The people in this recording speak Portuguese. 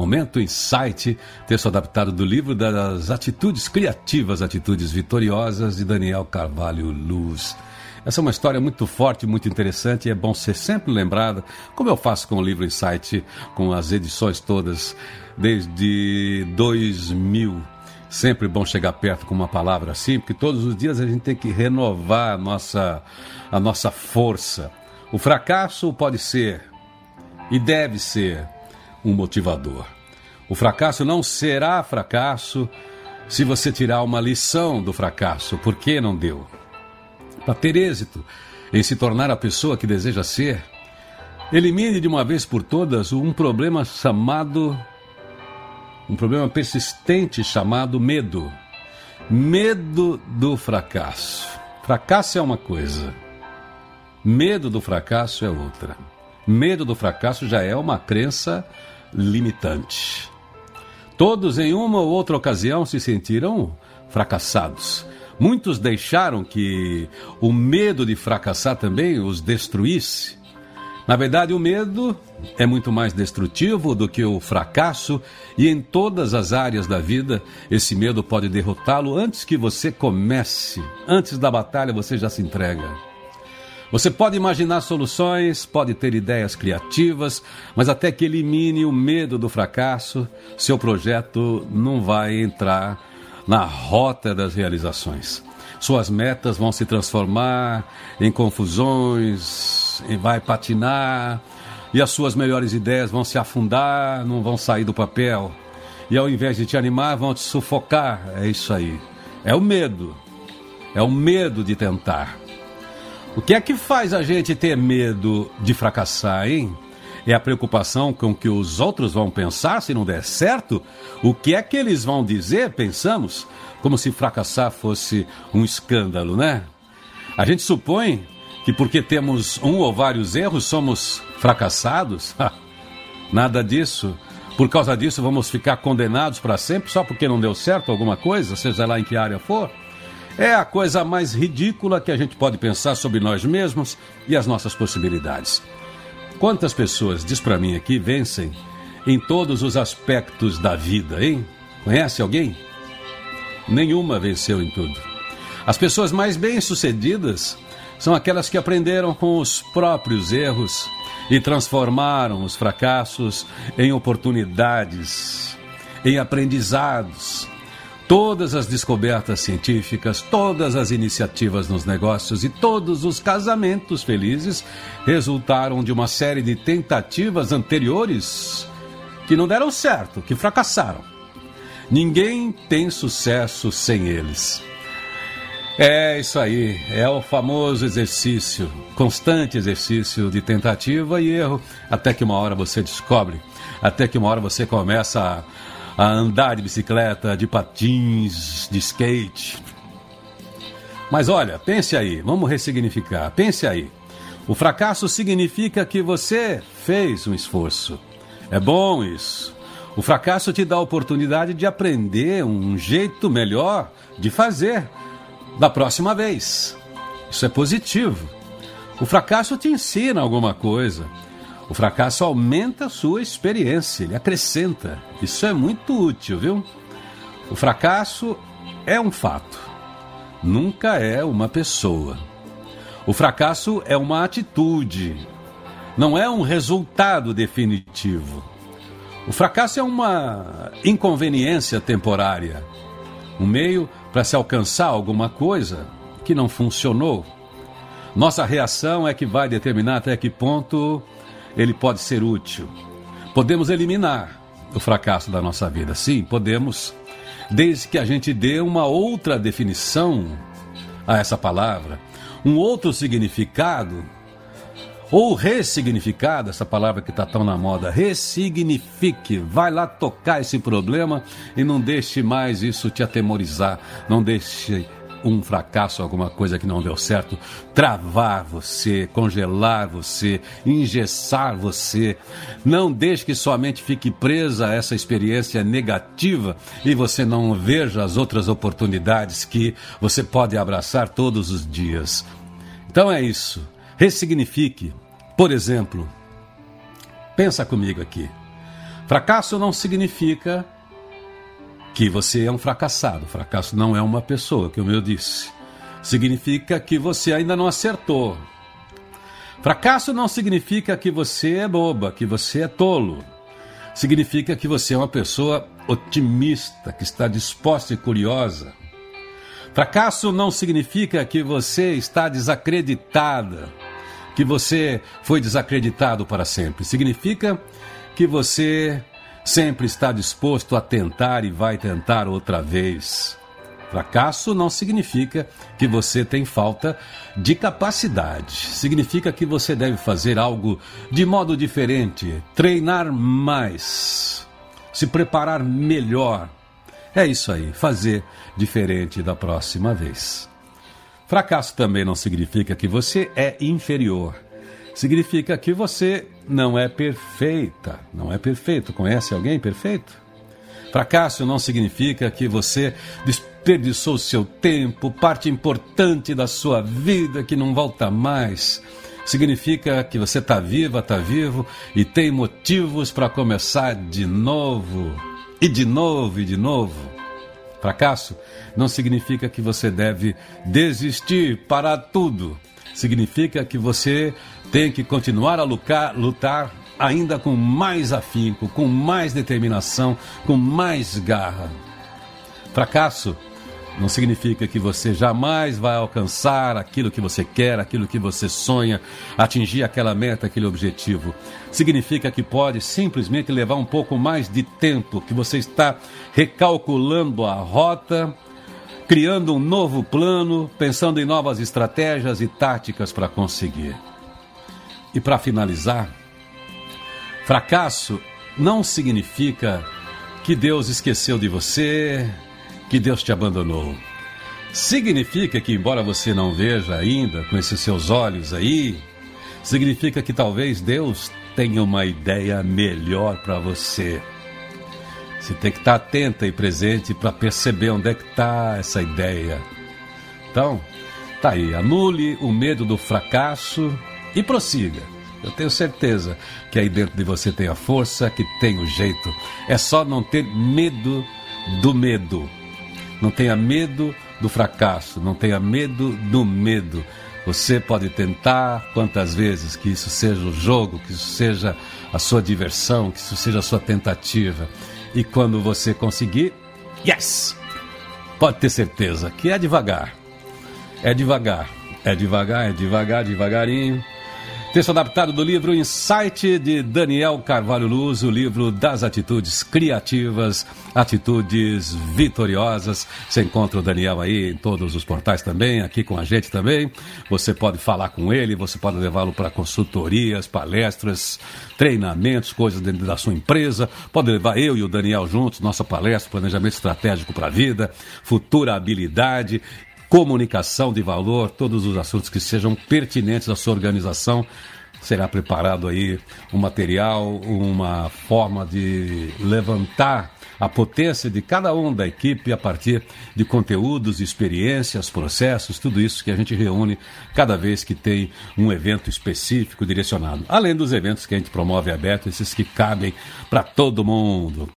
Momento Insight, texto adaptado do livro das Atitudes Criativas, Atitudes Vitoriosas, de Daniel Carvalho Luz. Essa é uma história muito forte, muito interessante e é bom ser sempre lembrada, como eu faço com o livro Insight, com as edições todas, desde 2000. Sempre bom chegar perto com uma palavra assim, porque todos os dias a gente tem que renovar a nossa, a nossa força. O fracasso pode ser e deve ser um motivador. O fracasso não será fracasso se você tirar uma lição do fracasso. Por que não deu? Para ter êxito em se tornar a pessoa que deseja ser, elimine de uma vez por todas um problema chamado um problema persistente chamado medo. Medo do fracasso. Fracasso é uma coisa, medo do fracasso é outra. Medo do fracasso já é uma crença limitante. Todos, em uma ou outra ocasião, se sentiram fracassados. Muitos deixaram que o medo de fracassar também os destruísse. Na verdade, o medo é muito mais destrutivo do que o fracasso, e em todas as áreas da vida, esse medo pode derrotá-lo antes que você comece. Antes da batalha, você já se entrega. Você pode imaginar soluções, pode ter ideias criativas, mas até que elimine o medo do fracasso, seu projeto não vai entrar na rota das realizações. Suas metas vão se transformar em confusões, vai patinar, e as suas melhores ideias vão se afundar, não vão sair do papel. E ao invés de te animar, vão te sufocar. É isso aí. É o medo. É o medo de tentar. O que é que faz a gente ter medo de fracassar, hein? É a preocupação com que os outros vão pensar se não der certo? O que é que eles vão dizer, pensamos? Como se fracassar fosse um escândalo, né? A gente supõe que porque temos um ou vários erros somos fracassados? Nada disso. Por causa disso vamos ficar condenados para sempre só porque não deu certo alguma coisa, seja lá em que área for? É a coisa mais ridícula que a gente pode pensar sobre nós mesmos e as nossas possibilidades. Quantas pessoas, diz para mim aqui, vencem em todos os aspectos da vida, hein? Conhece alguém? Nenhuma venceu em tudo. As pessoas mais bem-sucedidas são aquelas que aprenderam com os próprios erros e transformaram os fracassos em oportunidades, em aprendizados Todas as descobertas científicas, todas as iniciativas nos negócios e todos os casamentos felizes resultaram de uma série de tentativas anteriores que não deram certo, que fracassaram. Ninguém tem sucesso sem eles. É isso aí, é o famoso exercício, constante exercício de tentativa e erro, até que uma hora você descobre, até que uma hora você começa a andar de bicicleta, de patins, de skate. Mas olha, pense aí, vamos ressignificar. Pense aí. O fracasso significa que você fez um esforço. É bom isso. O fracasso te dá a oportunidade de aprender um jeito melhor de fazer da próxima vez. Isso é positivo. O fracasso te ensina alguma coisa. O fracasso aumenta a sua experiência, ele acrescenta. Isso é muito útil, viu? O fracasso é um fato, nunca é uma pessoa. O fracasso é uma atitude, não é um resultado definitivo. O fracasso é uma inconveniência temporária, um meio para se alcançar alguma coisa que não funcionou. Nossa reação é que vai determinar até que ponto ele pode ser útil. Podemos eliminar o fracasso da nossa vida. Sim, podemos, desde que a gente dê uma outra definição a essa palavra, um outro significado, ou ressignificado, essa palavra que está tão na moda, ressignifique, vai lá tocar esse problema e não deixe mais isso te atemorizar, não deixe um fracasso, alguma coisa que não deu certo, travar você, congelar você, engessar você. Não deixe que sua mente fique presa a essa experiência negativa e você não veja as outras oportunidades que você pode abraçar todos os dias. Então é isso. Ressignifique. Por exemplo, pensa comigo aqui. Fracasso não significa que você é um fracassado. Fracasso não é uma pessoa, como eu disse. Significa que você ainda não acertou. Fracasso não significa que você é boba, que você é tolo. Significa que você é uma pessoa otimista, que está disposta e curiosa. Fracasso não significa que você está desacreditada, que você foi desacreditado para sempre. Significa que você sempre está disposto a tentar e vai tentar outra vez. Fracasso não significa que você tem falta de capacidade. Significa que você deve fazer algo de modo diferente, treinar mais, se preparar melhor. É isso aí, fazer diferente da próxima vez. Fracasso também não significa que você é inferior. Significa que você não é perfeita. Não é perfeito. Conhece alguém perfeito? Fracasso não significa que você desperdiçou seu tempo, parte importante da sua vida que não volta mais. Significa que você está viva, está vivo e tem motivos para começar de novo, e de novo, e de novo. Fracasso não significa que você deve desistir, parar tudo. Significa que você tem que continuar a lutar, lutar ainda com mais afinco, com mais determinação, com mais garra. Fracasso não significa que você jamais vai alcançar aquilo que você quer, aquilo que você sonha, atingir aquela meta, aquele objetivo. Significa que pode simplesmente levar um pouco mais de tempo, que você está recalculando a rota, criando um novo plano, pensando em novas estratégias e táticas para conseguir. E para finalizar, fracasso não significa que Deus esqueceu de você, que Deus te abandonou. Significa que, embora você não veja ainda com esses seus olhos aí, significa que talvez Deus tenha uma ideia melhor para você. Você tem que estar atenta e presente para perceber onde é que está essa ideia. Então, tá aí, anule o medo do fracasso e prossiga. Eu tenho certeza que aí dentro de você tem a força, que tem o jeito. É só não ter medo do medo. Não tenha medo do fracasso, não tenha medo do medo. Você pode tentar quantas vezes que isso seja o jogo, que isso seja a sua diversão, que isso seja a sua tentativa. E quando você conseguir, yes! Pode ter certeza que é devagar. É devagar. É devagar, é devagar, devagarinho. Texto adaptado do livro Insight de Daniel Carvalho Luz, o livro das atitudes criativas, atitudes vitoriosas. Você encontra o Daniel aí em todos os portais também, aqui com a gente também. Você pode falar com ele, você pode levá-lo para consultorias, palestras, treinamentos, coisas dentro da sua empresa. Pode levar eu e o Daniel juntos, nossa palestra, planejamento estratégico para a vida, futura habilidade comunicação de valor, todos os assuntos que sejam pertinentes à sua organização. Será preparado aí um material, uma forma de levantar a potência de cada um da equipe a partir de conteúdos, experiências, processos, tudo isso que a gente reúne cada vez que tem um evento específico direcionado. Além dos eventos que a gente promove aberto, esses que cabem para todo mundo.